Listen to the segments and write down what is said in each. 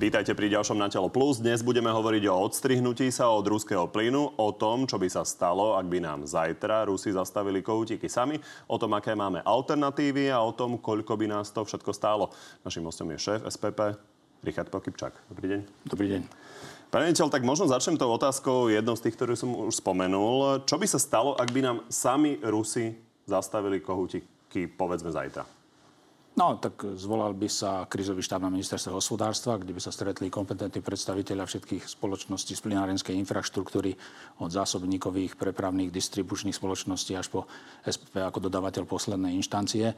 Vítajte pri ďalšom Na telo plus. Dnes budeme hovoriť o odstrihnutí sa od ruského plynu, o tom, čo by sa stalo, ak by nám zajtra Rusi zastavili kohútiky sami, o tom, aké máme alternatívy a o tom, koľko by nás to všetko stálo. Našim hostom je šéf SPP Richard Pokypčák. Dobrý deň. Dobrý deň. Pane tak možno začnem tou otázkou, jednou z tých, ktorú som už spomenul. Čo by sa stalo, ak by nám sami Rusi zastavili kohútiky, povedzme, zajtra? No, tak zvolal by sa krizový štáb na ministerstve hospodárstva, kde by sa stretli kompetentní predstaviteľia všetkých spoločností z plinárenskej infraštruktúry, od zásobníkových, prepravných, distribučných spoločností až po SPP ako dodávateľ poslednej inštancie.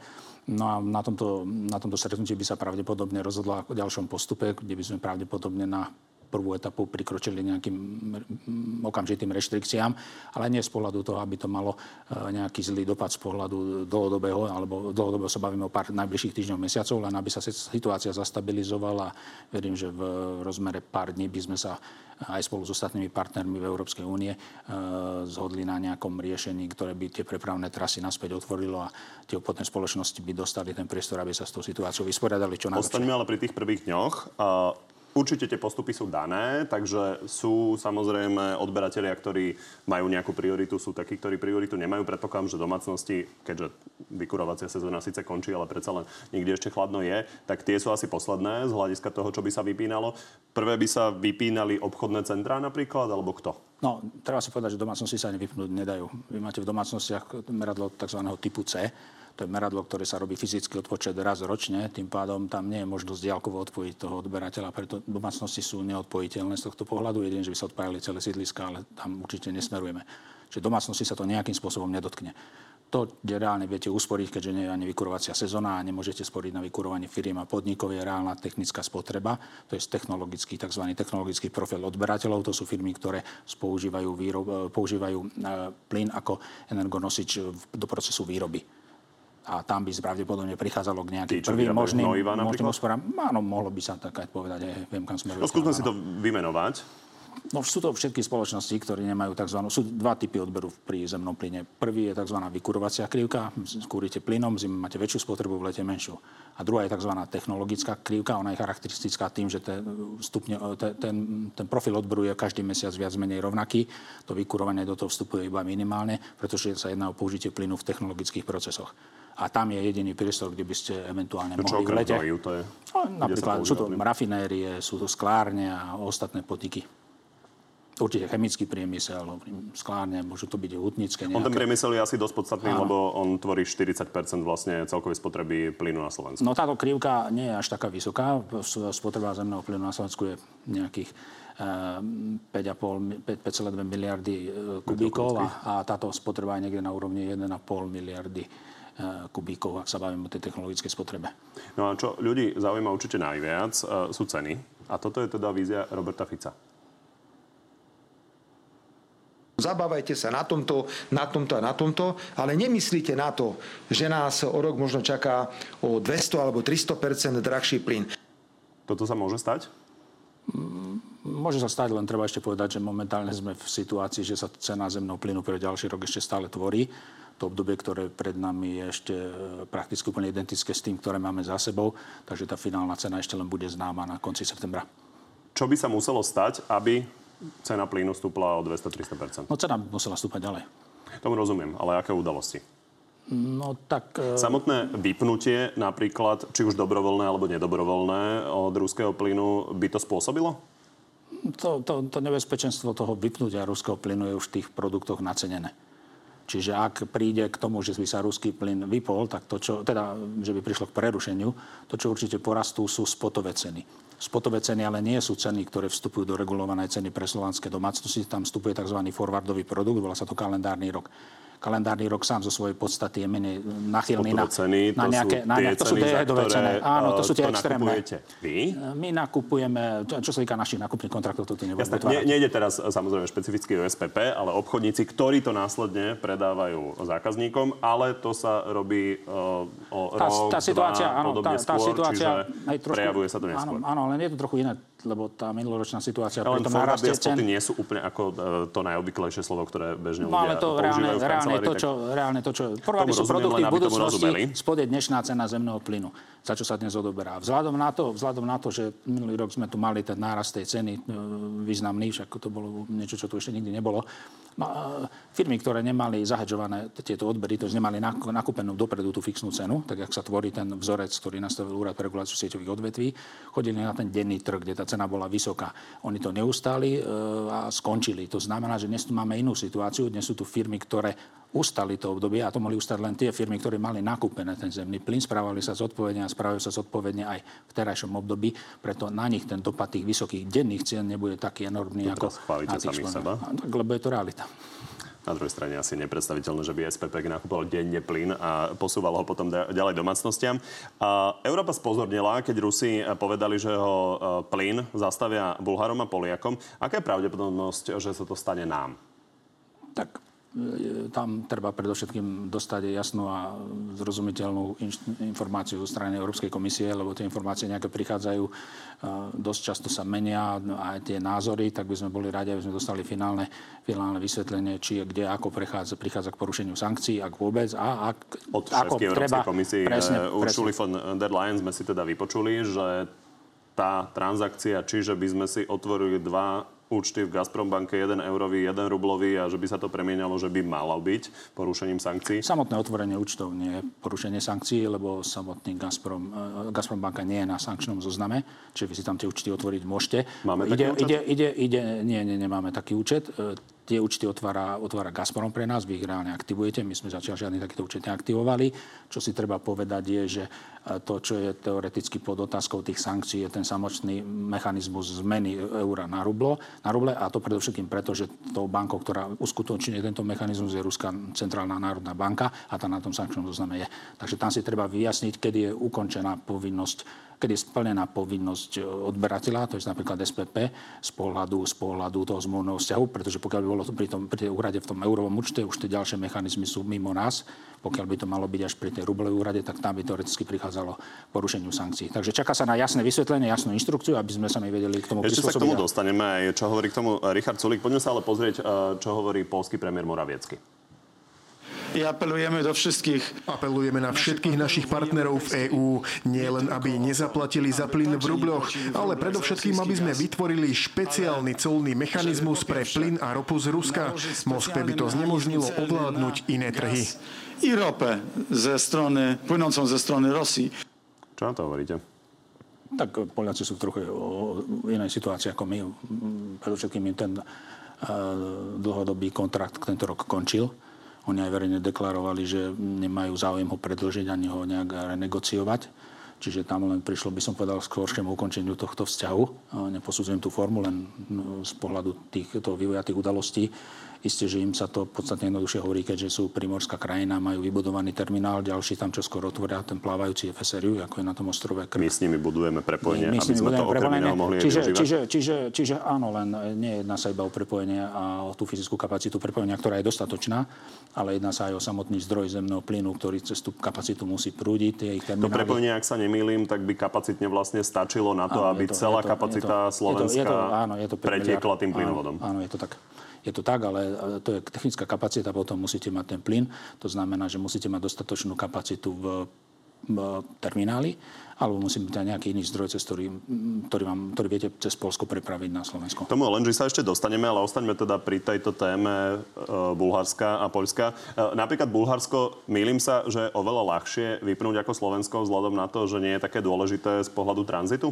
No a na tomto, na tomto stretnutí by sa pravdepodobne rozhodla o ďalšom postupe, kde by sme pravdepodobne na prvú etapu prikročili nejakým okamžitým reštrikciám, ale nie z pohľadu toho, aby to malo e, nejaký zlý dopad z pohľadu dlhodobého, alebo dlhodobého sa bavíme o pár najbližších týždňov, mesiacov, len aby sa situácia zastabilizovala. Verím, že v rozmere pár dní by sme sa aj spolu s ostatnými partnermi v Európskej únie e, zhodli na nejakom riešení, ktoré by tie prepravné trasy naspäť otvorilo a tie obchodné spoločnosti by dostali ten priestor, aby sa s tou situáciou vysporiadali čo najlepšie. Ostaňme ale pri tých prvých dňoch. Určite tie postupy sú dané, takže sú samozrejme odberatelia, ktorí majú nejakú prioritu, sú takí, ktorí prioritu nemajú. Predpokladám, že domácnosti, keďže vykurovacia sezóna síce končí, ale predsa len nikde ešte chladno je, tak tie sú asi posledné z hľadiska toho, čo by sa vypínalo. Prvé by sa vypínali obchodné centrá napríklad, alebo kto? No, treba si povedať, že domácnosti sa ani vypnúť nedajú. Vy máte v domácnostiach meradlo tzv. typu C, to je meradlo, ktoré sa robí fyzicky odpočet raz ročne, tým pádom tam nie je možnosť diaľkovo odpojiť toho odberateľa, preto domácnosti sú neodpojiteľné z tohto pohľadu. Jedine, že by sa odpájali celé sídliska, ale tam určite nesmerujeme. Čiže domácnosti sa to nejakým spôsobom nedotkne. To, kde reálne viete usporiť, keďže nie je ani vykurovacia sezóna a nemôžete sporiť na vykurovanie firiem a podnikov, je reálna technická spotreba. To je technologický, tzv. technologický profil odberateľov. To sú firmy, ktoré používajú, výrob, používajú e, plyn ako energonosič do procesu výroby a tam by pravdepodobne prichádzalo k nejakým prvým možným, možným úsporám. Áno, mohlo by sa tak aj povedať, aj viem, kam sme... No skúsme si to vymenovať. No sú to všetky spoločnosti, ktoré nemajú tzv. Sú dva typy odberu pri zemnom plyne. Prvý je tzv. vykurovacia krivka, skúrite plynom, zim máte väčšiu spotrebu, v lete menšiu. A druhá je tzv. technologická krivka, ona je charakteristická tým, že ten, stupne, ten, ten, ten profil odberu je každý mesiac viac menej rovnaký. To vykurovanie do toho vstupuje iba minimálne, pretože sa jedná o použitie plynu v technologických procesoch a tam je jediný priestor, kde by ste eventuálne no, mohli v lete. Čo to je? No, napríklad sú to rafinérie, sú to sklárne a ostatné potiky. Určite chemický priemysel, sklárne, môžu to byť hutnické. Nejaké. On ten priemysel je asi dosť podstatný, Áno. lebo on tvorí 40% vlastne celkovej spotreby plynu na Slovensku. No táto krivka nie je až taká vysoká. Spotreba zemného plynu na Slovensku je nejakých 5,2 eh, miliardy eh, kubíkov a, a táto spotreba je niekde na úrovni 1,5 miliardy Eh, kubíkov, ak sa bavíme o tej technologickej spotrebe. No a čo ľudí zaujíma určite najviac, sú ceny. A toto je teda vízia Roberta Fica. Zabávajte sa na tomto, na tomto a na tomto, ale nemyslíte na to, že nás o rok možno čaká o 200 alebo 300 drahší plyn. Toto sa môže stať? Môže sa stať, len treba ešte povedať, že momentálne sme v situácii, že sa cena zemného plynu pre ďalší rok ešte stále tvorí to obdobie, ktoré pred nami je ešte e, prakticky úplne identické s tým, ktoré máme za sebou, takže tá finálna cena ešte len bude známa na konci septembra. Čo by sa muselo stať, aby cena plynu stúpla o 200-300 No cena by musela stúpať ďalej. Tomu rozumiem, ale aké udalosti? No tak... E... Samotné vypnutie napríklad, či už dobrovoľné alebo nedobrovoľné od ruského plynu, by to spôsobilo? To, to, to nebezpečenstvo toho vypnutia ruského plynu je už v tých produktoch nacenené. Čiže ak príde k tomu, že by sa ruský plyn vypol, tak to, čo, teda, že by prišlo k prerušeniu, to, čo určite porastú, sú spotové ceny. Spotové ceny ale nie sú ceny, ktoré vstupujú do regulovanej ceny pre slovanské domácnosti. Tam vstupuje tzv. forwardový produkt, volá sa to kalendárny rok kalendárny rok sám zo svojej podstaty je menej nachylný na, ceny, na nejaké... Na nejaké to sú dehedové ceny. Áno, to sú tie extrémne. Vy? My nakupujeme, čo sa týka našich nákupných kontraktov, to tu nebudem Jasne, nejde teraz samozrejme špecificky o SPP, ale obchodníci, ktorí to následne predávajú zákazníkom, ale to sa robí uh, o tá, rok, tá situácia, dva, áno, tá, tá skôr, situácia, aj trošku, prejavuje sa to neskôr. Áno, áno, len je to trochu iné lebo tá minuloročná situácia... Ale a spoty nie sú úplne ako e, to najobvyklejšie slovo, ktoré bežne ľudia Máme to reálne, reálne to, čo, reálne to, čo... Prvá sú produkty v budúcnosti, spod je dnešná cena zemného plynu, za čo sa dnes odoberá. Vzhľadom na to, vzhľadom na to že minulý rok sme tu mali ten nárast tej ceny e, významný, však to bolo niečo, čo tu ešte nikdy nebolo, firmy, ktoré nemali zahedžované tieto odbery, to nemali nakúpenú dopredu tú fixnú cenu, tak jak sa tvorí ten vzorec, ktorý nastavil Úrad pre reguláciu sieťových odvetví, chodili na ten denný trh, kde tá cena bola vysoká. Oni to neustáli a skončili. To znamená, že dnes tu máme inú situáciu. Dnes sú tu firmy, ktoré ustali to obdobie a to mohli ustať len tie firmy, ktoré mali nakúpené ten zemný plyn, správali sa zodpovedne a správajú sa zodpovedne aj v terajšom období, preto na nich ten dopad tých vysokých denných cien nebude taký enormný to ako na tých seba? Tak, lebo je to realita. Na druhej strane asi nepredstaviteľné, že by SPP nakupoval denne plyn a posúval ho potom ďalej domácnostiam. A Európa spozornila, keď Rusi povedali, že ho e, plyn zastavia Bulharom a Poliakom. Aká je pravdepodobnosť, že sa to stane nám? Tak tam treba predovšetkým dostať jasnú a zrozumiteľnú informáciu zo strany Európskej komisie, lebo tie informácie nejaké prichádzajú, dosť často sa menia aj tie názory, tak by sme boli radi, aby sme dostali finálne, finálne vysvetlenie, či kde, ako prichádza, prichádza k porušeniu sankcií, ak vôbec a ak, Od ako treba... komisii presne, eh, Uršuli von der Leyen sme si teda vypočuli, že tá transakcia, čiže by sme si otvorili dva účty v Gazprombanke, jeden eurový, jeden rublový a že by sa to premienialo, že by malo byť porušením sankcií? Samotné otvorenie účtov nie je porušenie sankcií, lebo samotný Gazprom, uh, Gazprombanka nie je na sankčnom zozname, čiže vy si tam tie účty otvoriť môžete. Máme ide, taký účet? Ide, ide, ide, nie, nie, nemáme taký účet. E, tie účty otvára, otvára Gazprom pre nás, vy ich reálne aktivujete, my sme zatiaľ žiadny takýto účet neaktivovali. Čo si treba povedať je, že to, čo je teoreticky pod otázkou tých sankcií, je ten samotný mechanizmus zmeny eura na, rublo, na ruble a to predovšetkým preto, že tou bankou, ktorá uskutočňuje tento mechanizmus, je Ruská centrálna národná banka a tá na tom sankčnom zozname je. Takže tam si treba vyjasniť, kedy je ukončená povinnosť kedy je splnená povinnosť odberateľa, to je napríklad SPP, z pohľadu, z pohľadu toho zmluvného vzťahu, pretože pokiaľ by bolo pri, tom, pri tej úrade v tom eurovom účte, už tie ďalšie mechanizmy sú mimo nás. Pokiaľ by to malo byť až pri tej rublovej úrade, tak tam by teoreticky prichádzalo porušeniu sankcií. Takže čaká sa na jasné vysvetlenie, jasnú inštrukciu, aby sme sa my vedeli k tomu Ešte sa k tomu dostaneme aj, čo hovorí k tomu Richard Sulik. Poďme sa ale pozrieť, čo hovorí polský premiér Moraviecky i apelujeme do všetkých. Apelujeme na všetkých našich partnerov v EÚ, nie len aby nezaplatili za plyn v rubloch, ale predovšetkým, aby sme vytvorili špeciálny colný mechanizmus pre plyn a ropu z Ruska. Moskve by to znemožnilo ovládnuť iné trhy. I ropę ze strony, płynącą ze strony Rosji. Čo na to hovoríte? Tak Poliaci sú v trochu inej situácii ako my. Predovšetkým ten dlhodobý kontrakt tento rok končil oni aj verejne deklarovali, že nemajú záujem ho predlžiť ani ho nejak renegociovať. Čiže tam len prišlo, by som povedal, k skôršemu ukončeniu tohto vzťahu. Neposudzujem tú formu, len no, z pohľadu týchto vývoja tých udalostí Isté, že im sa to podstatne jednoduchšie hovorí, keďže sú primorská krajina, majú vybudovaný terminál, ďalší tam čo skoro otvoria ten plávajúci FSRU, ako je na tom ostrove Krk. My s nimi budujeme prepojenie, my, my aby sme to okrem mohli čiže, čiže, čiže, čiže áno, len nie jedná sa iba o prepojenie a o tú fyzickú kapacitu prepojenia, ktorá je dostatočná, ale jedná sa aj o samotný zdroj zemného plynu, ktorý cez tú kapacitu musí prúdiť. To prepojenie, ak sa nemýlim, tak by kapacitne vlastne stačilo na to, áno, aby to, celá to, kapacita je to, Slovenska je to, je to, áno, je to pretiekla tým plynovodom. Áno, áno, je to tak je to tak, ale to je technická kapacita, potom musíte mať ten plyn. To znamená, že musíte mať dostatočnú kapacitu v, v termináli, alebo musí byť aj nejaký iný zdroj, cez ktorý, ktorý, vám, ktorý viete cez Polsko prepraviť na Slovensko. Tomu len, že sa ešte dostaneme, ale ostaňme teda pri tejto téme e, Bulharska a Poľska. E, napríklad Bulharsko, mýlim sa, že je oveľa ľahšie vypnúť ako Slovensko vzhľadom na to, že nie je také dôležité z pohľadu tranzitu?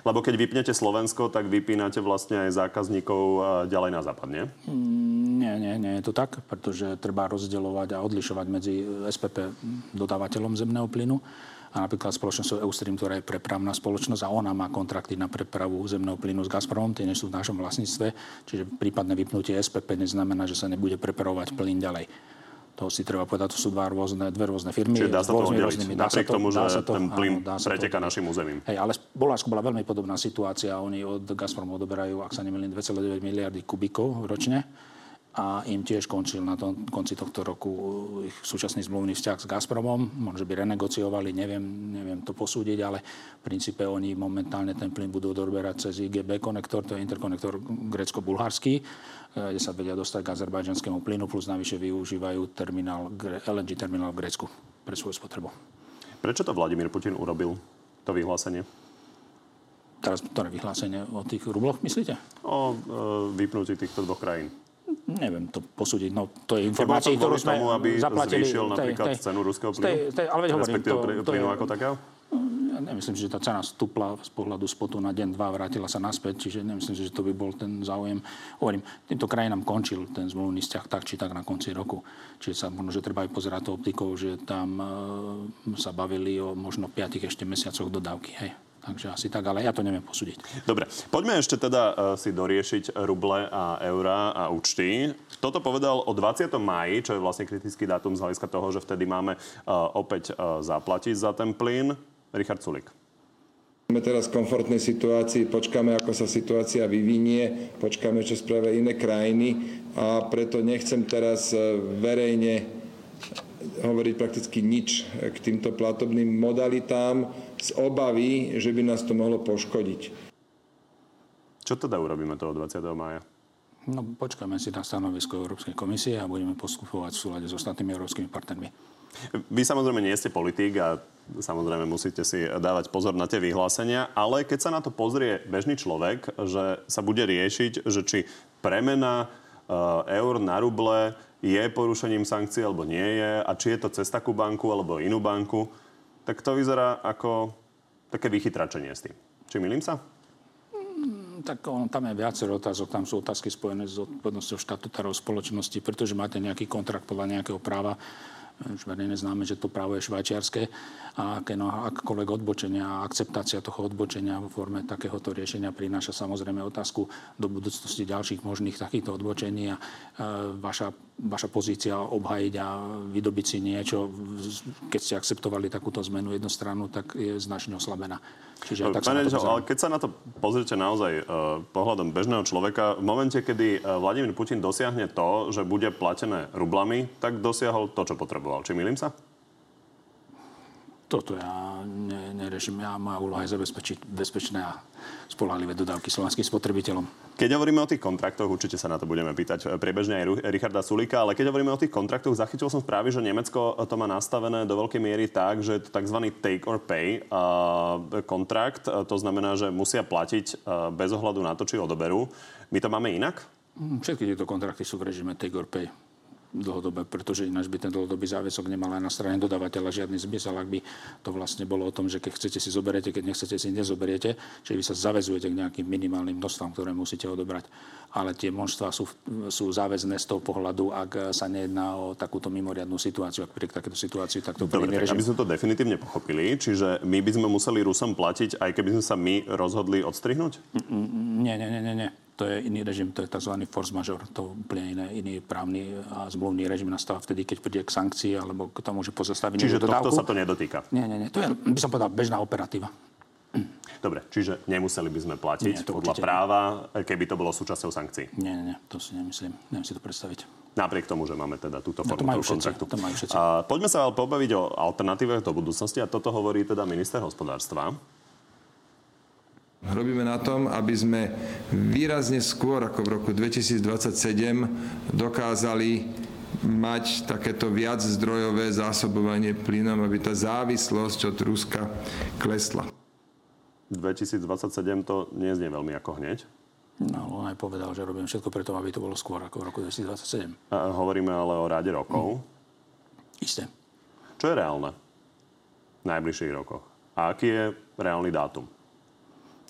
Lebo keď vypnete Slovensko, tak vypínate vlastne aj zákazníkov ďalej na západ, nie? Mm, nie, nie, nie je to tak, pretože treba rozdeľovať a odlišovať medzi SPP dodávateľom zemného plynu a napríklad spoločnosťou Eustream, ktorá je prepravná spoločnosť a ona má kontrakty na prepravu zemného plynu s Gazpromom, tie nie sú v našom vlastníctve, čiže prípadné vypnutie SPP neznamená, že sa nebude prepravovať plyn ďalej. To si treba povedať, to sú dva rôzne, dve rôzne firmy. Čiže dá sa to oddeliť, napriek tomu, že to, ten plyn preteka našim územím. Hej, ale v Bulharsku bola veľmi podobná situácia. Oni od Gazpromu odoberajú, ak sa nemýlim, 2,9 miliardy kubikov ročne a im tiež končil na tom, konci tohto roku ich súčasný zmluvný vzťah s Gazpromom. Možno by renegociovali, neviem, neviem to posúdiť, ale v princípe oni momentálne ten plyn budú doberať cez IGB konektor, to je interkonektor grecko-bulharský, kde sa vedia dostať k azerbajdžanskému plynu, plus navyše využívajú terminál, LNG terminál v Grécku pre svoju spotrebu. Prečo to Vladimír Putin urobil, to vyhlásenie? Teraz to vyhlásenie o tých rubloch, myslíte? O e, vypnutí týchto dvoch krajín neviem to posúdiť. No, to je informácia, ktorú sme tomu, aby zaplatili. zvýšil napríklad tej, cenu ruského plynu? Tej, ale veď hovorím, to, to plynu ako takého? Ja nemyslím že tá cena stúpla z pohľadu spotu na deň, dva, vrátila sa naspäť, čiže nemyslím že to by bol ten záujem. Hovorím, týmto krajinám končil ten zmluvný vzťah tak či tak na konci roku. Čiže sa možno, že treba aj pozerať to optikou, že tam e, sa bavili o možno 5 ešte mesiacoch dodávky. Hej. Takže asi tak, ale ja to neviem posúdiť. Dobre, poďme ešte teda uh, si doriešiť ruble a eurá a účty. Toto povedal o 20. maji, čo je vlastne kritický dátum z hľadiska toho, že vtedy máme uh, opäť uh, zaplatiť za ten plyn. Richard Sulik. Sme teraz v komfortnej situácii, počkáme, ako sa situácia vyvinie, počkáme, čo spravia iné krajiny a preto nechcem teraz verejne hovoriť prakticky nič k týmto platobným modalitám z obavy, že by nás to mohlo poškodiť. Čo teda urobíme toho 20. mája? No, počkáme si na stanovisko Európskej komisie a budeme postupovať v súlade s ostatnými európskymi partnermi. Vy samozrejme nie ste politik a samozrejme musíte si dávať pozor na tie vyhlásenia, ale keď sa na to pozrie bežný človek, že sa bude riešiť, že či premena uh, eur na ruble je porušením sankcií alebo nie je a či je to cez takú banku alebo inú banku, tak to vyzerá ako také vychytračenie s tým. Či milím sa? Mm, tak on, tam je viacero otázok. Tam sú otázky spojené s odpovednosťou štatutárov spoločnosti, pretože máte nejaký kontrakt podľa nejakého práva už verejne známe, že to právo je švajčiarske a aké no, akkoľvek odbočenia a akceptácia toho odbočenia v forme takéhoto riešenia prináša samozrejme otázku do budúcnosti ďalších možných takýchto odbočení a e, vaša, vaša pozícia obhajiť a vydobiť si niečo, keď ste akceptovali takúto zmenu jednostranu, tak je značne oslabená. Čiže tak Pane, sa ale keď sa na to pozrite naozaj uh, pohľadom bežného človeka, v momente, kedy uh, Vladimír Putin dosiahne to, že bude platené rublami, tak dosiahol to, čo potreboval. Či milím sa? Toto ja ne, nereším. Ja, moja úloha je zabezpečiť bezpečné a spolahlivé dodávky slovenským spotrebiteľom. Keď hovoríme o tých kontraktoch, určite sa na to budeme pýtať priebežne aj Richarda Sulika, ale keď hovoríme o tých kontraktoch, zachytil som správy, že Nemecko to má nastavené do veľkej miery tak, že je to tzv. take or pay uh, kontrakt. To znamená, že musia platiť bez ohľadu na to, či odoberú. My to máme inak? Všetky tieto kontrakty sú v režime take or pay dlhodobé, pretože ináč by ten dlhodobý záväzok nemal aj na strane dodávateľa žiadny zmysel, ak by to vlastne bolo o tom, že keď chcete si zoberiete, keď nechcete si nezoberiete, že vy sa zavezujete k nejakým minimálnym množstvom, ktoré musíte odobrať. Ale tie množstva sú, sú záväzné z toho pohľadu, ak sa nejedná o takúto mimoriadnú situáciu, ak pri takéto situácii takto Dobre, tak aby sme to definitívne pochopili, čiže my by sme museli Rusom platiť, aj keby sme sa my rozhodli odstrihnúť? Nie, nie, nie, nie. To je iný režim, to je tzv. force major, to úplne iné, iný právny a zmluvný režim nastáva vtedy, keď príde k sankcii alebo k tomu, že pozastaví Čiže tohto sa to nedotýka? Nie, nie, nie, to je, by som povedal, bežná operatíva. Dobre, čiže nemuseli by sme platiť nie, podľa práva, keby to bolo súčasťou sankcií? Nie, nie, to si nemyslím. Neviem si to predstaviť. Napriek tomu, že máme teda túto formu no, to kontraktu. To majú všetci. A, poďme sa ale pobaviť o alternatívach do budúcnosti a toto hovorí teda minister hospodárstva. Robíme na tom, aby sme výrazne skôr ako v roku 2027 dokázali mať takéto viac zdrojové zásobovanie plynom, aby tá závislosť od Ruska klesla. 2027 to nie znie veľmi ako hneď. No, on aj povedal, že robím všetko preto, aby to bolo skôr ako v roku 2027. A hovoríme ale o ráde rokov. Mm. Isté. Čo je reálne v najbližších rokoch? A aký je reálny dátum?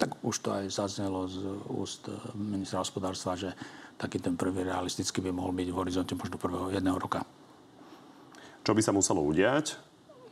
Tak už to aj zaznelo z úst eh, ministra hospodárstva, že taký ten prvý realistický by mohol byť v horizonte možno prvého jedného roka. Čo by sa muselo udiať?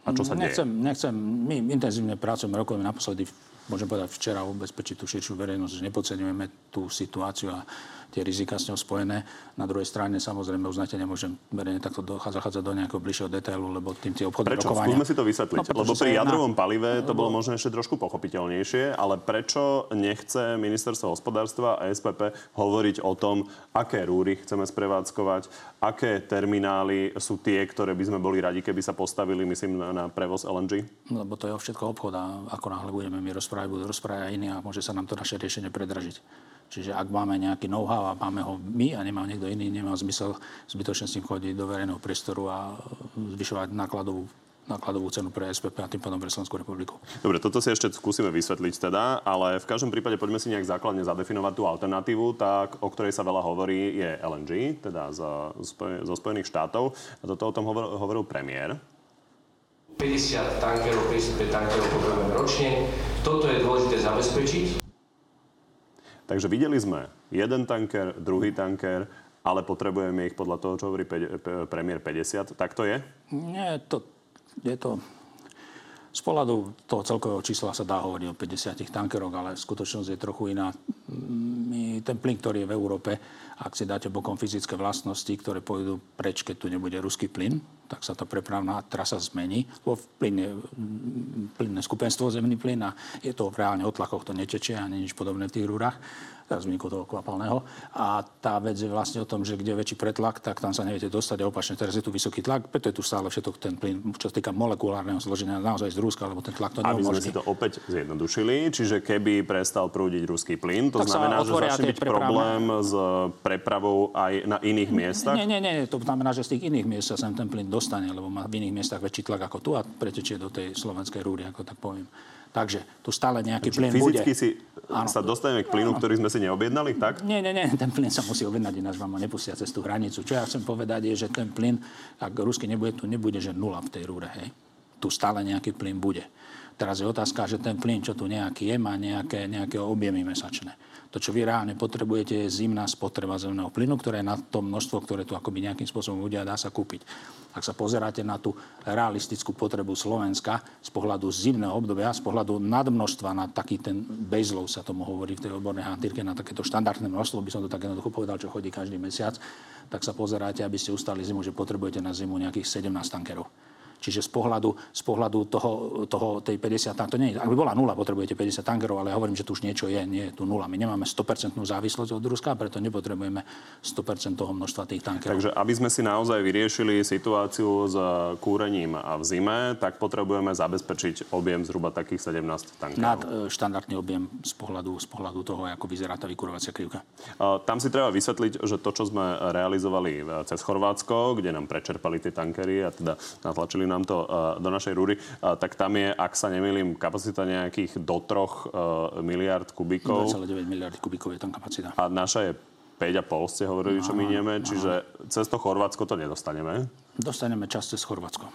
A čo sa nechcem, deje? Nechcem, my intenzívne pracujeme, rokujeme naposledy môžem povedať včera ubezpečiť tú širšiu verejnosť, že nepodceňujeme tú situáciu a tie rizika s ňou spojené. Na druhej strane samozrejme uznate, nemôžem verejne takto zachádzať do nejakého bližšieho detailu, lebo tým tie obchodné prečo? rokovania... Skúsme si to vysvetliť. No, lebo pri jadrovom na... palive to bolo možno ešte trošku pochopiteľnejšie, ale prečo nechce ministerstvo hospodárstva a SPP hovoriť o tom, aké rúry chceme sprevádzkovať, aké terminály sú tie, ktoré by sme boli radi, keby sa postavili, myslím, na, na prevoz LNG? Lebo to je všetko obchod a ako náhle budeme my rozprávať, budú rozprávať aj iní a môže sa nám to naše riešenie predražiť. Čiže ak máme nejaký know-how a máme ho my a nemá niekto iný, nemá zmysel zbytočne s tým chodiť do verejného priestoru a zvyšovať nákladovú nákladovú cenu pre SPP a tým pádom pre Slovenskú republiku. Dobre, toto si ešte skúsime vysvetliť teda, ale v každom prípade poďme si nejak základne zadefinovať tú alternatívu, tak, o ktorej sa veľa hovorí, je LNG, teda zo, zo Spojených štátov. A toto o tom hovoril, hovoril premiér. 50 tankerov, 55 tankerov potrebujeme ročne. Toto je dôležité zabezpečiť. Takže videli sme jeden tanker, druhý tanker, ale potrebujeme ich podľa toho, čo hovorí premiér 50. Tak to je? Nie, to, je to... Z pohľadu toho celkového čísla sa dá hovoriť o 50 tankeroch, ale skutočnosť je trochu iná. My, ten plyn, ktorý je v Európe, ak si dáte bokom fyzické vlastnosti, ktoré pôjdu preč, keď tu nebude ruský plyn, tak sa tá prepravná trasa zmení. Lebo plyn je plynné skupenstvo, zemný plyn a je to reálne o tlakoch, to netečie ani nič podobné v tých rúrach teraz vzniku toho kvapalného. A tá vec je vlastne o tom, že kde je väčší pretlak, tak tam sa neviete dostať a opačne teraz je tu vysoký tlak, preto je tu stále všetko ten plyn, čo sa týka molekulárneho zloženia naozaj z Rúska, lebo ten tlak to Aby sme si to opäť zjednodušili, čiže keby prestal prúdiť ruský plyn, to tak znamená, že začne byť prepravné... problém s prepravou aj na iných miestach? Nie, nie, nie, to znamená, že z tých iných miest sa sem ten plyn dostane, lebo má v iných miestach väčší tlak ako tu a pretečie do tej slovenskej rúry, ako tak poviem. Takže tu stále nejaký plyn bude. Fyzicky si ano. sa dostaneme k plynu, ktorý sme si neobjednali, tak? Nie, nie, nie, ten plyn sa musí objednať, ináč vám ho nepustia cez tú hranicu. Čo ja chcem povedať je, že ten plyn, ak rusky nebude, tu nebude, že nula v tej rúre, hej. Tu stále nejaký plyn bude. Teraz je otázka, že ten plyn, čo tu nejaký je, má nejaké, nejaké objemy mesačné. To, čo vy reálne potrebujete, je zimná spotreba zemného plynu, ktoré je na to množstvo, ktoré tu akoby nejakým spôsobom ľudia dá sa kúpiť. Ak sa pozeráte na tú realistickú potrebu Slovenska z pohľadu zimného obdobia, z pohľadu nadmnožstva na taký ten baseload, sa tomu hovorí v tej odbornej hantírke, na takéto štandardné množstvo, by som to tak jednoducho povedal, čo chodí každý mesiac, tak sa pozeráte, aby ste ustali zimu, že potrebujete na zimu nejakých 17 tankerov. Čiže z pohľadu, z pohľadu toho, toho, tej 50 tankerov, to nie je, ak by bola nula, potrebujete 50 tankerov, ale ja hovorím, že tu už niečo je, nie je tu nula. My nemáme 100% závislosť od Ruska, preto nepotrebujeme 100% toho množstva tých tankerov. Takže aby sme si naozaj vyriešili situáciu s kúrením a v zime, tak potrebujeme zabezpečiť objem zhruba takých 17 tankerov. Nad e, štandardný objem z pohľadu, z pohľadu toho, ako vyzerá tá vykurovacia krivka. Tam si treba vysvetliť, že to, čo sme realizovali cez Chorvátsko, kde nám prečerpali tie tankery a teda natlačili nám to uh, do našej rúry, uh, tak tam je, ak sa nemýlim, kapacita nejakých do troch uh, miliard kubíkov. 2,9 miliardy kubíkov je tam kapacita. A naša je 5,5 ste hovorili, čo minieme, čiže cez to Chorvátsko to nedostaneme. Dostaneme čas cez Chorvátsko.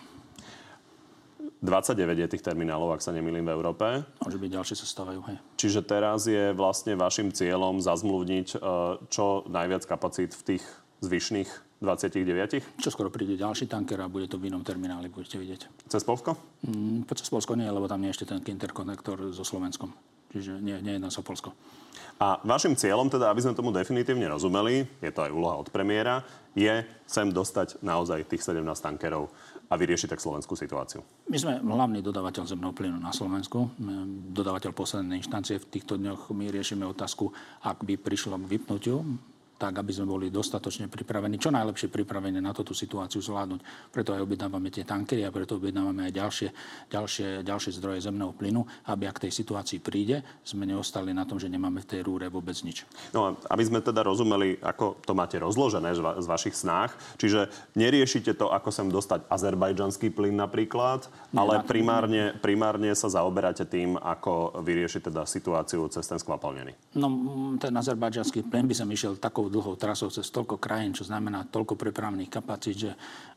29 je tých terminálov, ak sa nemýlim, v Európe. Môže byť ďalšie sa stávajú, hej. Čiže teraz je vlastne vašim cieľom zazmluvniť čo najviac kapacít v tých zvyšných 29? Čo skoro príde ďalší tanker a bude to v inom termináli, budete vidieť. Cez Polsko? Mm, cez Polsko nie, lebo tam nie je ešte ten interkonektor so Slovenskom. Čiže nie, nie jedná sa o Polsko. A vašim cieľom, teda, aby sme tomu definitívne rozumeli, je to aj úloha od premiéra, je sem dostať naozaj tých 17 tankerov a vyriešiť tak slovenskú situáciu. My sme hlavný dodávateľ zemného plynu na Slovensku, dodávateľ poslednej inštancie. V týchto dňoch my riešime otázku, ak by prišlo k vypnutiu tak aby sme boli dostatočne pripravení, čo najlepšie pripravení na tú situáciu zvládnuť. Preto aj objednávame tie tankery a preto objednávame aj ďalšie, ďalšie, ďalšie zdroje zemného plynu, aby ak tej situácii príde, sme neostali na tom, že nemáme v tej rúre vôbec nič. No a aby sme teda rozumeli, ako to máte rozložené z vašich snách, čiže neriešite to, ako sem dostať azerbajdžanský plyn napríklad, Nie, ale primárne, primárne sa zaoberáte tým, ako vyriešiť teda situáciu cez ten skvapalnený. No ten azerbajdžanský plyn by sa išiel takou takou dlhou trasou cez toľko krajín, čo znamená toľko prepravných kapacít, že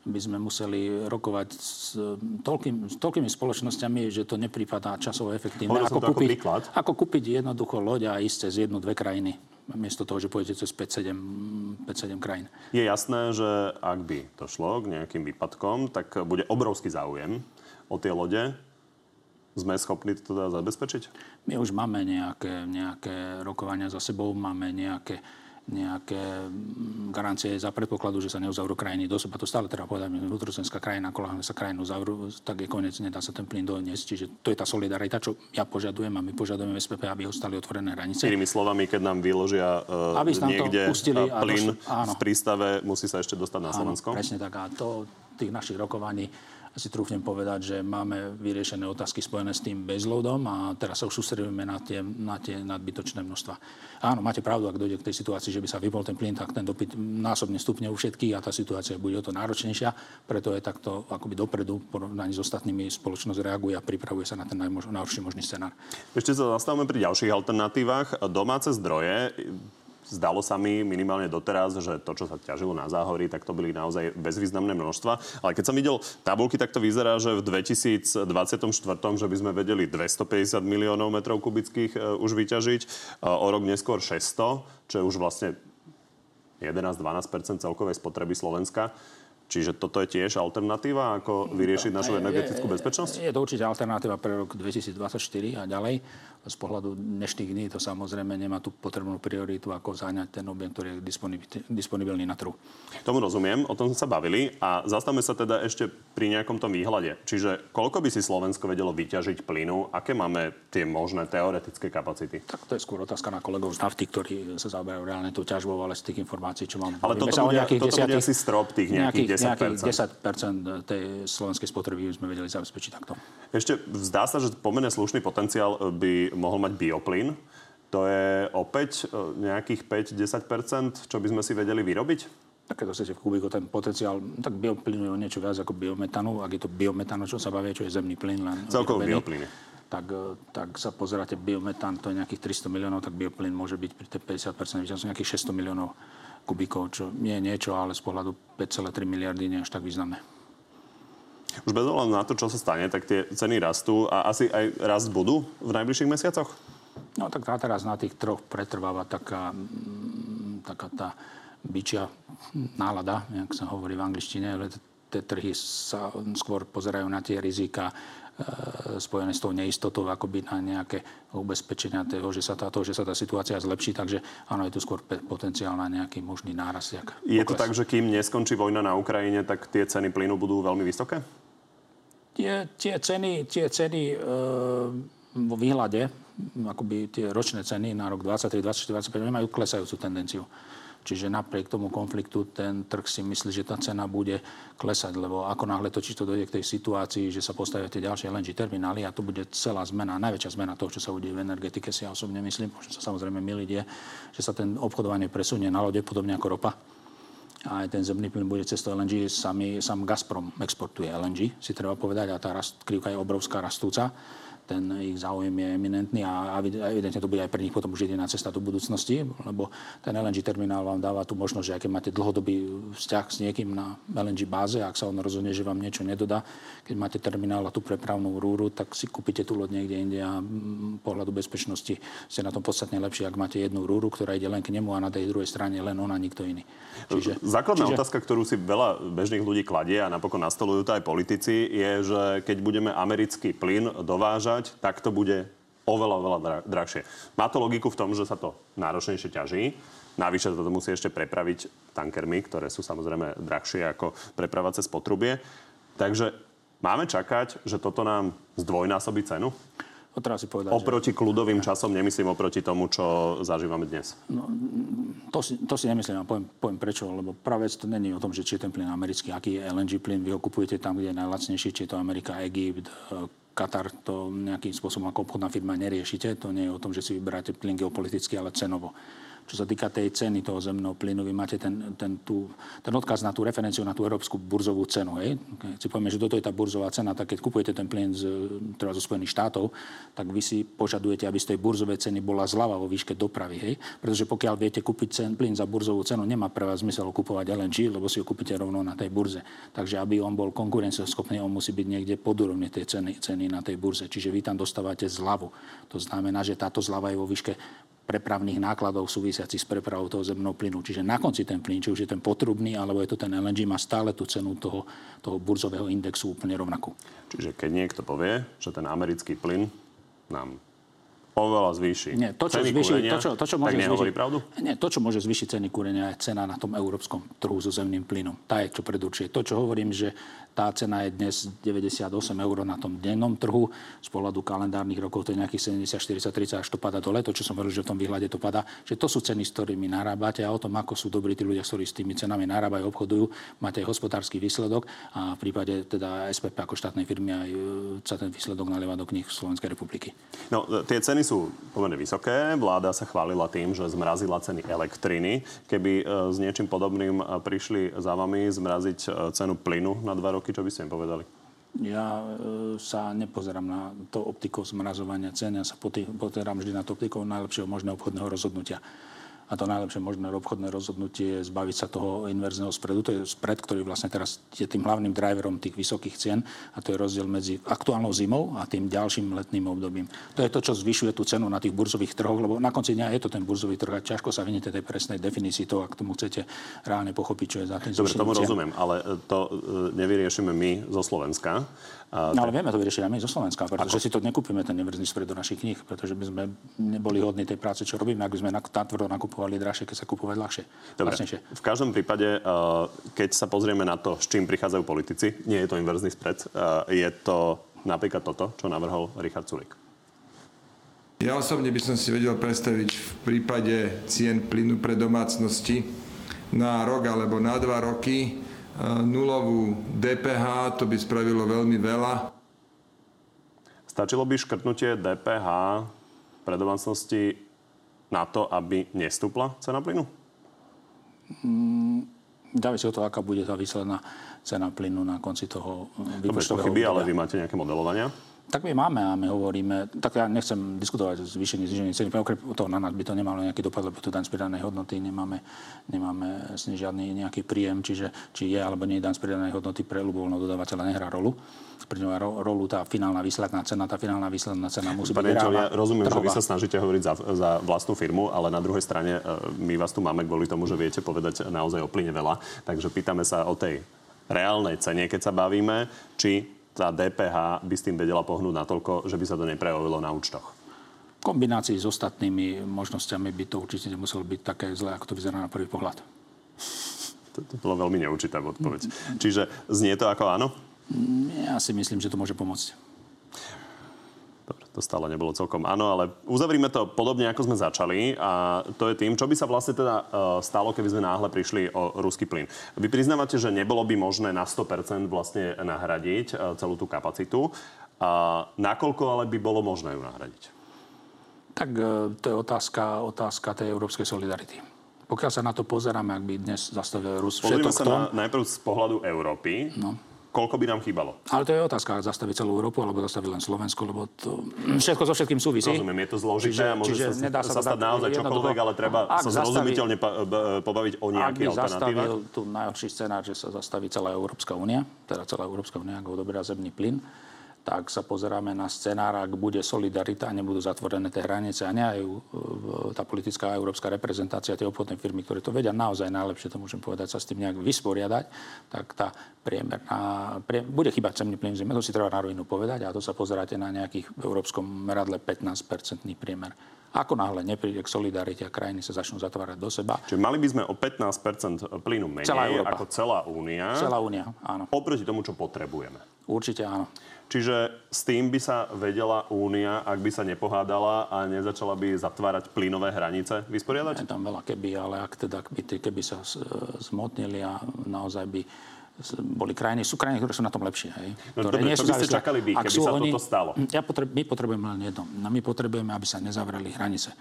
by sme museli rokovať s, toľkým, s toľkými spoločnosťami, že to nepripadá časovo efektívne. Ako kúpiť, ako kúpiť jednoducho loď a ísť cez jednu, dve krajiny miesto toho, že pôjdete cez 5-7 krajín. Je jasné, že ak by to šlo k nejakým výpadkom, tak bude obrovský záujem o tie lode sme schopní to teda zabezpečiť? My už máme nejaké, nejaké rokovania za sebou, máme nejaké nejaké mm, garancie za predpokladu, že sa neuzavrú krajiny do seba. To stále treba povedať, vnútrozemská krajina, koláhne sa krajinu zavrú, tak je koniec, nedá sa ten plyn doniesť. Čiže to je tá solidarita, čo ja požadujem a my požadujeme SPP, aby ostali otvorené hranice. Inými slovami, keď nám vyložia uh, aby niekde pustili plyn v prístave, musí sa ešte dostať na Slovensko? Áno, presne tak. A to tých našich rokovaní si trúfnem povedať, že máme vyriešené otázky spojené s tým baseloadom a teraz sa už sústredujeme na tie, na tie nadbytočné množstva. Áno, máte pravdu, ak dojde k tej situácii, že by sa vypol ten plyn, tak ten dopyt násobne stupne u všetkých a tá situácia bude o to náročnejšia. Preto je takto akoby dopredu porovnaní s ostatnými spoločnosť reaguje a pripravuje sa na ten najhorší možný scenár. Ešte sa zastavíme pri ďalších alternatívach. Domáce zdroje zdalo sa mi minimálne doteraz, že to, čo sa ťažilo na záhorí, tak to boli naozaj bezvýznamné množstva. Ale keď som videl tabulky, tak to vyzerá, že v 2024, že by sme vedeli 250 miliónov metrov kubických e, už vyťažiť, o rok neskôr 600, čo je už vlastne 11-12% celkovej spotreby Slovenska. Čiže toto je tiež alternatíva, ako vyriešiť našu energetickú bezpečnosť? Je to určite alternatíva pre rok 2024 a ďalej. Z pohľadu dnešných dní to samozrejme nemá tú potrebnú prioritu, ako záňať ten objem, ktorý je disponibilný na trhu. Tomu rozumiem, o tom sme sa bavili a zastavme sa teda ešte pri nejakom tom výhľade. Čiže koľko by si Slovensko vedelo vyťažiť plynu? Aké máme tie možné teoretické kapacity? Tak to je skôr otázka na kolegov z nafty, ktorí sa zaoberajú reálne tú ťažbou, ale z tých informácií, čo mám. Ale toto bude, toto bude asi strop tých nejakých 10%. Nejakých 10% tej slovenskej spotreby sme vedeli zabezpečiť takto. Ešte zdá sa, že pomerne slušný potenciál by mohol mať bioplyn. To je opäť e, nejakých 5-10%, čo by sme si vedeli vyrobiť? Tak keď chcete v kubiku ten potenciál, tak bioplynu je niečo viac ako biometanu. Ak je to biometanu, čo sa bavia, čo je zemný plyn. Len Celkovo bioplyny. Tak, e, tak sa pozeráte, biometán to je nejakých 300 miliónov, tak bioplyn môže byť pri tej 50%, nejakých 600 miliónov kubíkov, čo nie je niečo, ale z pohľadu 5,3 miliardy nie až tak významné. Už bez ohľadu na to, čo sa stane, tak tie ceny rastú a asi aj rast budú v najbližších mesiacoch? No tak teraz na tých troch pretrváva taká, mm, taká tá byčia nálada, jak sa hovorí v angličtine, ale tie trhy sa skôr pozerajú na tie rizika E, spojené s tou neistotou akoby na nejaké ubezpečenia toho, že sa tá, toho, že sa tá situácia zlepší. Takže áno, je tu skôr potenciál na nejaký možný náraz. Je to tak, že kým neskončí vojna na Ukrajine, tak tie ceny plynu budú veľmi vysoké? Tie, tie ceny, tie ceny e, vo výhľade, akoby tie ročné ceny na rok 2023, 2024, 2025 nemajú klesajúcu tendenciu. Čiže napriek tomu konfliktu ten trh si myslí, že tá cena bude klesať, lebo ako náhle to dojde k tej situácii, že sa postavia tie ďalšie LNG terminály a to bude celá zmena, najväčšia zmena toho, čo sa udeje v energetike, si ja osobne myslím, môžem sa samozrejme miliť, je, že sa ten obchodovanie presunie na lode, podobne ako ropa. A aj ten zemný plyn bude cez to LNG, sami, sám Gazprom exportuje LNG, si treba povedať, a tá rast, krivka je obrovská rastúca ten ich záujem je eminentný a evidentne to bude aj pre nich potom už jediná cesta do budúcnosti, lebo ten LNG terminál vám dáva tú možnosť, že keď máte dlhodobý vzťah s niekým na LNG báze, ak sa on rozhodne, že vám niečo nedodá, keď máte terminál a tú prepravnú rúru, tak si kúpite tú loď niekde inde a pohľadu bezpečnosti ste na tom podstatne lepšie, ak máte jednu rúru, ktorá ide len k nemu a na tej druhej strane len ona, nikto iný. Čiže, Základná čiže... otázka, ktorú si veľa bežných ľudí kladie a napokon nastolujú to aj politici, je, že keď budeme americký plyn dovážať, ťažať, tak to bude oveľa, oveľa drahšie. Má to logiku v tom, že sa to náročnejšie ťaží. Navyše to musí ešte prepraviť tankermi, ktoré sú samozrejme drahšie ako preprava cez potrubie. Takže máme čakať, že toto nám zdvojnásobí cenu? Treba si povedať, oproti že... kľudovým časom, nemyslím oproti tomu, čo zažívame dnes. No, to, si, to si nemyslím a poviem, poviem prečo, lebo práve to není o tom, že či je ten plyn americký, aký je LNG plyn, vy ho kupujete tam, kde je najlacnejší, či je to Amerika, Egypt, Katar to nejakým spôsobom ako obchodná firma neriešite. To nie je o tom, že si vyberáte plyn geopoliticky, ale cenovo. Čo sa týka tej ceny toho zemného plynu, vy máte ten, ten, tú, ten odkaz na tú referenciu na tú európsku burzovú cenu. Hej? Keď si povieme, že toto je tá burzová cena, tak keď kupujete ten plyn z, teda zo Spojených štátov, tak vy si požadujete, aby z tej burzovej ceny bola zľava vo výške dopravy. Hej? Pretože pokiaľ viete kúpiť cen, plyn za burzovú cenu, nemá pre vás zmysel kupovať LNG, lebo si ho kúpite rovno na tej burze. Takže aby on bol konkurencieschopný, on musí byť niekde pod úrovne tej ceny, ceny na tej burze. Čiže vy tam dostávate zľavu. To znamená, že táto zľava je vo výške prepravných nákladov súvisiacich s prepravou toho zemného plynu. Čiže na konci ten plyn, či už je ten potrubný, alebo je to ten LNG, má stále tú cenu toho, toho burzového indexu úplne rovnakú. Čiže keď niekto povie, že ten americký plyn nám oveľa zvýši Nie, to, čo ceny zvýši, kúrenia, to, čo, to, čo môže tak zvýšiť, pravdu? Nie, to, čo môže zvýšiť ceny kúrenia, je cena na tom európskom trhu so zemným plynom. Tá je, čo predurčuje. To, čo hovorím, že tá cena je dnes 98 eur na tom dennom trhu. Z pohľadu kalendárnych rokov to je nejakých 70, 40, 30, až to pada dole. To, čo som hovoril, že v tom výhľade to pada. Že to sú ceny, s ktorými narábate a o tom, ako sú dobrí tí ľudia, ktorí s tými cenami narábajú, obchodujú, máte hospodársky výsledok a v prípade teda SPP ako štátnej firmy aj e, sa ten výsledok nalieva do knih Slovenskej republiky. No, tie ceny sú pomerne vysoké. Vláda sa chválila tým, že zmrazila ceny elektriny. Keby e, s niečím podobným e, prišli za vami zmraziť cenu plynu na dva roky, čo by ste im povedali? Ja e, sa nepozerám na to optikou zmrazovania cen, ja sa pozerám vždy na to optikou najlepšieho možného obchodného rozhodnutia a to najlepšie možné obchodné rozhodnutie je zbaviť sa toho inverzného spredu. To je spred, ktorý vlastne teraz je tým hlavným driverom tých vysokých cien a to je rozdiel medzi aktuálnou zimou a tým ďalším letným obdobím. To je to, čo zvyšuje tú cenu na tých burzových trhoch, lebo na konci dňa je to ten burzový trh a ťažko sa vyniete tej presnej definícii toho, ak tomu chcete reálne pochopiť, čo je za tým Dobre, tomu rozumiem, ale to e, nevyriešime my zo Slovenska. A, no ale vieme to vyriešiť aj my zo Slovenska, pretože ako? si to nekúpime ten neverzný spred do našich kníh, pretože by sme neboli hodní tej práce, čo robíme, ak by sme natvrdo nakupovali drahšie, keď sa kúpovať ľahšie. Dobre. V každom prípade, keď sa pozrieme na to, s čím prichádzajú politici, nie je to inverzný spred, je to napríklad toto, čo navrhol Richard Sulik. Ja osobne by som si vedel predstaviť v prípade cien plynu pre domácnosti na rok alebo na dva roky nulovú DPH, to by spravilo veľmi veľa. Stačilo by škrtnutie DPH pre domácnosti na to, aby nestúpla cena plynu? Mm, závisí o to, aká bude tá výsledná cena plynu na konci toho výpočtového To chyby, ale vy máte nejaké modelovania? Tak my máme a my hovoríme, tak ja nechcem diskutovať o zvýšení, znižení ceny, okrem toho na nás by to nemalo nejaký dopad, lebo tu daň z pridanej hodnoty nemáme, nemáme s žiadny nejaký príjem, čiže či je alebo nie daň z pridanej hodnoty pre ľubovoľného dodávateľa nehrá rolu. Pri ro, rolu tá finálna výsledná cena, tá finálna výsledná cena musí byť reálna, ja rozumiem, trhová. že vy sa snažíte hovoriť za, za vlastnú firmu, ale na druhej strane e, my vás tu máme kvôli tomu, že viete povedať naozaj o plyne veľa. Takže pýtame sa o tej reálnej cene, keď sa bavíme, či tá DPH by s tým vedela pohnúť natoľko, že by sa to neprejavilo na účtoch? V kombinácii s ostatnými možnosťami by to určite nemuselo byť také zlé, ako to vyzerá na prvý pohľad. To, to bolo veľmi neurčitá odpoveď. Čiže znie to ako áno? Ja si myslím, že to môže pomôcť. To stále nebolo celkom áno, ale uzavrime to podobne, ako sme začali a to je tým, čo by sa vlastne teda uh, stalo, keby sme náhle prišli o ruský plyn. Vy priznávate, že nebolo by možné na 100% vlastne nahradiť uh, celú tú kapacitu. A nakoľko ale by bolo možné ju nahradiť? Tak uh, to je otázka, otázka tej európskej solidarity. Pokiaľ sa na to pozeráme, ak by dnes zastavil Rus všetko sa na, najprv z pohľadu Európy. No koľko by nám chýbalo. Ale to je otázka, zastaviť celú Európu alebo zastaviť len Slovensko, lebo to všetko so všetkým súvisí. Rozumiem, je to zložité čiže, a môže čiže sa, nedá sa, sa stať naozaj čokoľvek, ale treba ak sa zrozumiteľne pobaviť o nejakých alternatívach. Ak tu najhorší scenár, že sa zastaví celá Európska únia, teda celá Európska únia, ako odoberá zemný plyn, tak sa pozeráme na scenár, ak bude solidarita a nebudú zatvorené tie hranice a neajú e, tá politická a európska reprezentácia, tie obchodné firmy, ktoré to vedia naozaj najlepšie, to môžem povedať, sa s tým nejak vysporiadať, tak tá priemerná, prie, bude chýbať cemný plyn zime, to si treba na rovinu povedať a to sa pozeráte na nejakých v európskom meradle 15-percentný priemer. Ako náhle nepríde k solidarite a krajiny sa začnú zatvárať do seba. Čiže mali by sme o 15 plynu menej celá ako celá únia. Celá únia, áno. Oproti tomu, čo potrebujeme. Určite áno. Čiže s tým by sa vedela Únia, ak by sa nepohádala a nezačala by zatvárať plynové hranice, vysporiadať? Je tam veľa keby, ale ak teda keby, keby sa zmotnili a naozaj by boli krajiny, sú krajiny, ktoré sú na tom lepšie. Hej, no, ktoré dobre, nie sú by ste čakali vy, keby sa oni, toto stalo? Ja potreb, my potrebujeme len jedno. No, my potrebujeme, aby sa nezavreli hranice.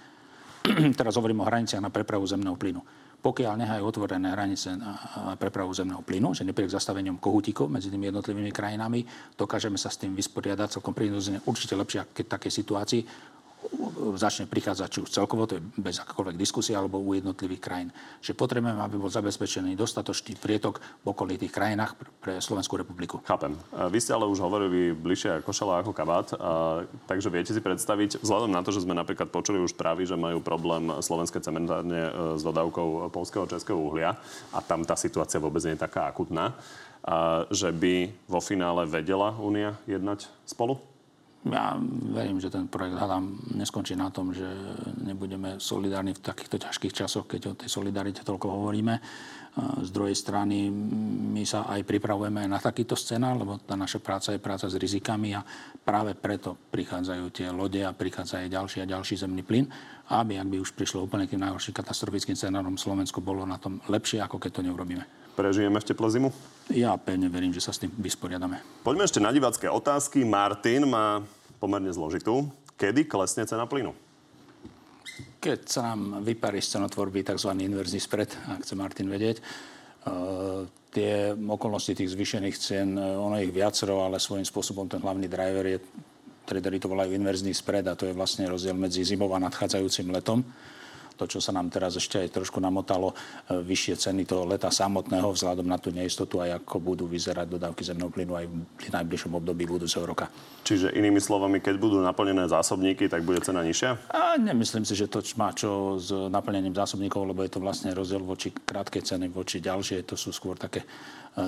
Teraz hovorím o hraniciach na prepravu zemného plynu pokiaľ nehajú otvorené hranice na prepravu zemného plynu, že nepríde k zastaveniam kohutíkov medzi tými jednotlivými krajinami, dokážeme sa s tým vysporiadať celkom prirodzene určite lepšie, keď v takej situácii začne prichádzať či už celkovo, to je bez akékoľvek diskusie, alebo u jednotlivých krajín. Že potrebujeme, aby bol zabezpečený dostatočný prietok v okolitých krajinách pre Slovenskú republiku. Chápem. Vy ste ale už hovorili bližšie košela ako kabát, a, takže viete si predstaviť, vzhľadom na to, že sme napríklad počuli už správy, že majú problém slovenské cementárne e, s dodávkou polského českého uhlia a tam tá situácia vôbec nie je taká akutná, a, že by vo finále vedela Únia jednať spolu? Ja verím, že ten projekt hádam neskončí na tom, že nebudeme solidárni v takýchto ťažkých časoch, keď o tej solidarite toľko hovoríme. Z druhej strany my sa aj pripravujeme na takýto scenár, lebo tá naša práca je práca s rizikami a práve preto prichádzajú tie lode a prichádza aj ďalší a ďalší zemný plyn, aby ak by už prišlo úplne k najhorším katastrofickým scenárom, Slovensko bolo na tom lepšie, ako keď to neurobíme. Prežijeme v teple zimu? Ja pevne verím, že sa s tým vysporiadame. Poďme ešte na divácké otázky. Martin má pomerne zložitú. Kedy klesne cena plynu? Keď sa nám vyparí cenotvorby tzv. inverzný spread, ak chce Martin vedieť, uh, tie okolnosti tých zvýšených cien, uh, ono ich viacero, ale svojím spôsobom ten hlavný driver je, tradery to volajú inverzný spread a to je vlastne rozdiel medzi zimou a nadchádzajúcim letom to, čo sa nám teraz ešte aj trošku namotalo, e, vyššie ceny toho leta samotného vzhľadom na tú neistotu aj ako budú vyzerať dodávky zemného plynu aj v najbližšom období budúceho roka. Čiže inými slovami, keď budú naplnené zásobníky, tak bude cena nižšia? A nemyslím si, že to má čo s naplnením zásobníkov, lebo je to vlastne rozdiel voči krátkej ceny, voči ďalšie. To sú skôr také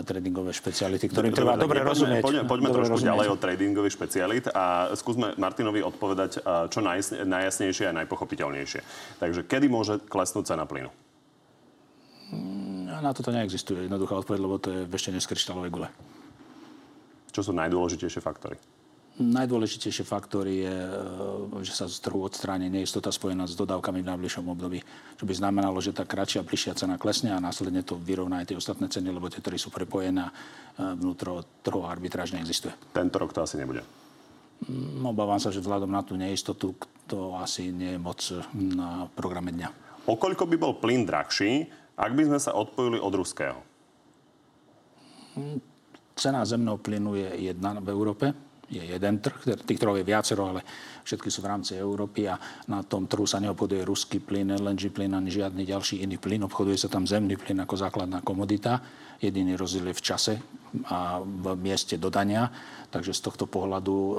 tradingové špeciality, ktorým treba dobre, dobre rozumieť. Poďme, poďme dobre trošku rozumieť. ďalej od tradingových špecialit a skúsme Martinovi odpovedať čo najjasnejšie a najpochopiteľnejšie. Takže kedy môže klesnúť cena plynu? Mm, na toto neexistuje jednoduchá odpoveď, lebo to je ešte z kryštálovej gule. Čo sú najdôležitejšie faktory? Najdôležitejší faktor je, e, že sa z trhu odstráni neistota spojená s dodávkami v najbližšom období. Čo by znamenalo, že tá kratšia, bližšia cena klesne a následne to vyrovná aj tie ostatné ceny, lebo tie trhy sú prepojené a e, vnútro trhu arbitráž neexistuje. Tento rok to asi nebude. Mm, obávam sa, že vzhľadom na tú neistotu to asi nie je moc na programe dňa. Okoľko by bol plyn drahší, ak by sme sa odpojili od ruského? Mm, cena zemného plynu je jedna v Európe je jeden trh, tých trhov je viacero, ale všetky sú v rámci Európy a na tom trhu sa neobchoduje ruský plyn, LNG plyn ani žiadny ďalší iný plyn. Obchoduje sa tam zemný plyn ako základná komodita. Jediný rozdiel je v čase a v mieste dodania. Takže z tohto pohľadu, e,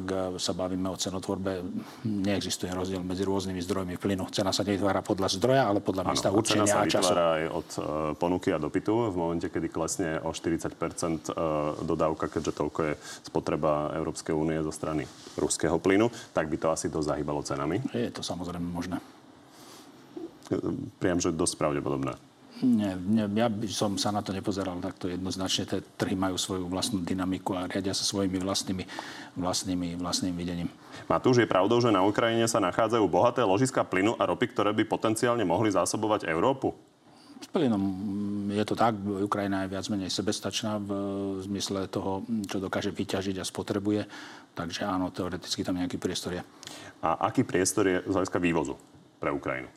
ak sa bavíme o cenotvorbe, neexistuje rozdiel medzi rôznymi zdrojmi plynu. Cena sa nevytvára podľa zdroja, ale podľa miesta ano, určenia a času. Cena sa aj od uh, ponuky a dopytu. V momente, kedy klesne o 40 uh, dodávka, keďže toľko je spotreba Európskej únie zo strany ruského plynu, tak by to asi dosť zahýbalo cenami. Je to samozrejme možné. Priam, že dosť pravdepodobné. Nie, nie, ja by som sa na to nepozeral takto jednoznačne. Tie trhy majú svoju vlastnú dynamiku a riadia sa svojimi vlastnými, vlastnými, vlastným videním. Matúš, je pravdou, že na Ukrajine sa nachádzajú bohaté ložiska plynu a ropy, ktoré by potenciálne mohli zásobovať Európu? S plynom je to tak. Ukrajina je viac menej sebestačná v zmysle toho, čo dokáže vyťažiť a spotrebuje. Takže áno, teoreticky tam nejaký priestor je. A aký priestor je z hľadiska vývozu pre Ukrajinu?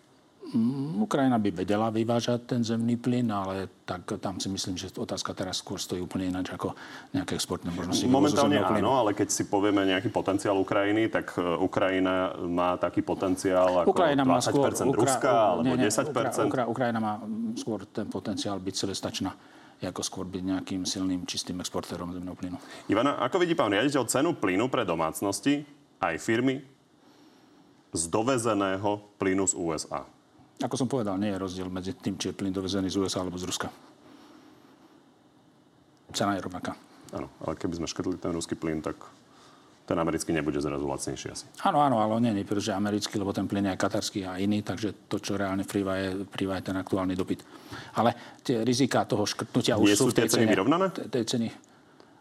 Ukrajina by vedela vyvážať ten zemný plyn, ale tak tam si myslím, že otázka teraz skôr stojí úplne ináč ako nejaké exportné možnosti. Momentálne áno, ale keď si povieme nejaký potenciál Ukrajiny, tak e, Ukrajina má taký potenciál ako Ukrajina 20% má skôr, Ruska Ukra- alebo nie, nie, 10%? Ukra- Ukra- Ukrajina má skôr ten potenciál byť sebestačná ako skôr byť nejakým silným, čistým exportérom zemného plynu. Ivana, ako vidí pán riaditeľ cenu plynu pre domácnosti aj firmy z dovezeného plynu z USA? Ako som povedal, nie je rozdiel medzi tým, či je plyn dovezený z USA alebo z Ruska. Cena je rovnaká. Áno, ale keby sme škrtli ten ruský plyn, tak ten americký nebude zrazu lacnejší asi. Áno, áno, ale nie, nie, pretože americký, lebo ten plyn je aj katarský a iný, takže to, čo reálne frýva, je, frýva je ten aktuálny dopyt. Ale tie rizika toho škrtnutia už sú v tej tie ceny vyrovnané? Tej ceny.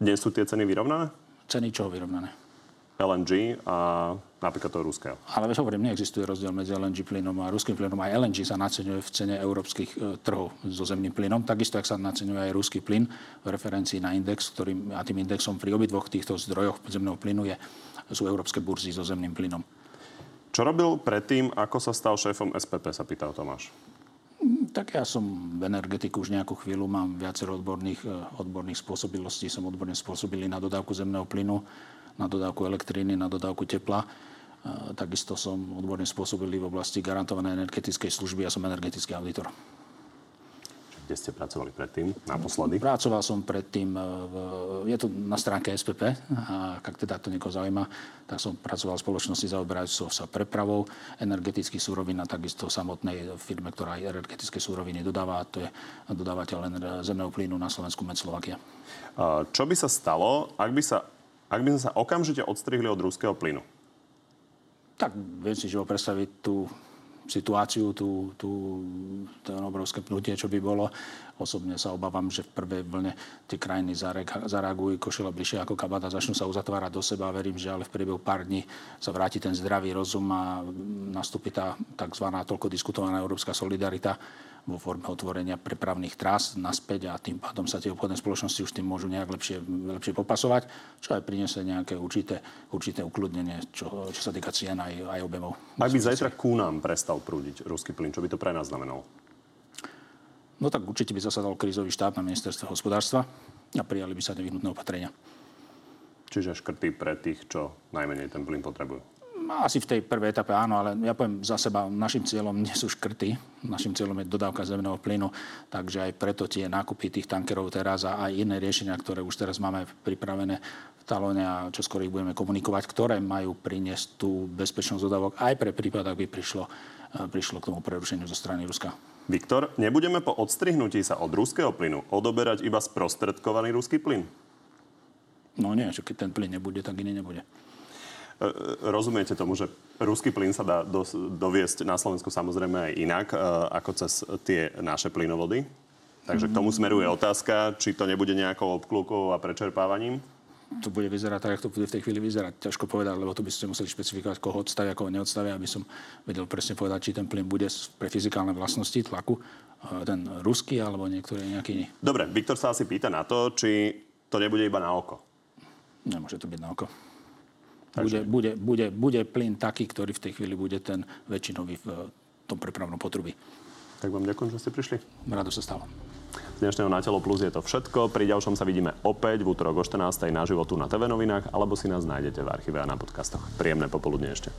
Nie sú tie ceny vyrovnané? Ceny čoho vyrovnané? LNG a napríklad toho ruského. Ale veď hovorím, neexistuje rozdiel medzi LNG plynom a ruským plynom. Aj LNG sa naceňuje v cene európskych e, trhov so zemným plynom. Takisto, ak sa naceňuje aj ruský plyn v referencii na index, ktorým, a tým indexom pri obidvoch týchto zdrojoch zemného plynu je, sú európske burzy so zemným plynom. Čo robil predtým, ako sa stal šéfom SPP, sa pýtal Tomáš. Mm, tak ja som v energetiku už nejakú chvíľu, mám viacero odborných, e, odborných spôsobilostí, som odborne spôsobili na dodávku zemného plynu na dodávku elektriny, na dodávku tepla. Takisto som odborne spôsobilý v oblasti garantovanej energetickej služby a som energetický auditor. Kde ste pracovali predtým, naposledy? Pracoval som predtým, e, v, je to na stránke SPP, a ak teda to niekoho zaujíma, tak som pracoval v spoločnosti zaoberajúcou sa prepravou energetických súrovín a takisto samotnej firme, ktorá aj energetické súroviny dodáva, a to je dodávateľ zemného plynu na Slovensku Medslovakia. Čo by sa stalo, ak by, sa, ak by sme sa okamžite odstrihli od ruského plynu? Tak viem si živo predstaviť tú situáciu, tú, tú, to obrovské pnutie, čo by bolo. Osobne sa obávam, že v prvej vlne tie krajiny zareagujú košela bližšie ako kabata, začnú sa uzatvárať do seba. Verím, že ale v priebehu pár dní sa vráti ten zdravý rozum a nastúpi tá tzv. toľko diskutovaná európska solidarita vo forme otvorenia prepravných trás naspäť a tým pádom sa tie obchodné spoločnosti už tým môžu nejak lepšie, lepšie popasovať, čo aj priniesie nejaké určité, určité ukludnenie, čo, čo sa týka cien aj, aj objemov. Ak by zajtra ku nám prestal prúdiť ruský plyn, čo by to pre nás znamenalo? No tak určite by zasadal krízový štát na ministerstve hospodárstva a prijali by sa nevyhnutné opatrenia. Čiže škrty pre tých, čo najmenej ten plyn potrebujú? Asi v tej prvej etape áno, ale ja poviem za seba, našim cieľom nie sú škrty. Našim cieľom je dodávka zemného plynu, takže aj preto tie nákupy tých tankerov teraz a aj iné riešenia, ktoré už teraz máme pripravené v talóne a čo skoro ich budeme komunikovať, ktoré majú priniesť tú bezpečnosť dodávok aj pre prípad, ak by prišlo, e, prišlo k tomu prerušeniu zo strany Ruska. Viktor, nebudeme po odstrihnutí sa od ruského plynu odoberať iba sprostredkovaný ruský plyn? No nie, že keď ten plyn nebude, tak iný nebude. E, rozumiete tomu, že ruský plyn sa dá doviesť na Slovensku samozrejme aj inak, e, ako cez tie naše plynovody? Takže k tomu smeruje otázka, či to nebude nejakou obklúkou a prečerpávaním? to bude vyzerať tak, ako to bude v tej chvíli vyzerať. Ťažko povedať, lebo tu by ste museli špecifikovať, koho odstavia, koho neodstavia, aby som vedel presne povedať, či ten plyn bude pre fyzikálne vlastnosti tlaku, e, ten ruský alebo niektorý nejaký iný. Dobre, Viktor sa asi pýta na to, či to nebude iba na oko. Nemôže to byť na oko. Bude, bude, bude, bude plyn taký, ktorý v tej chvíli bude ten väčšinový v tom prepravnom potrubí. Tak vám ďakujem, že ste prišli. Rado sa stalo. Z dnešného Na telo plus je to všetko. Pri ďalšom sa vidíme opäť v útorok o 14. na životu na TV novinách alebo si nás nájdete v archíve a na podcastoch. Príjemné popoludne ešte.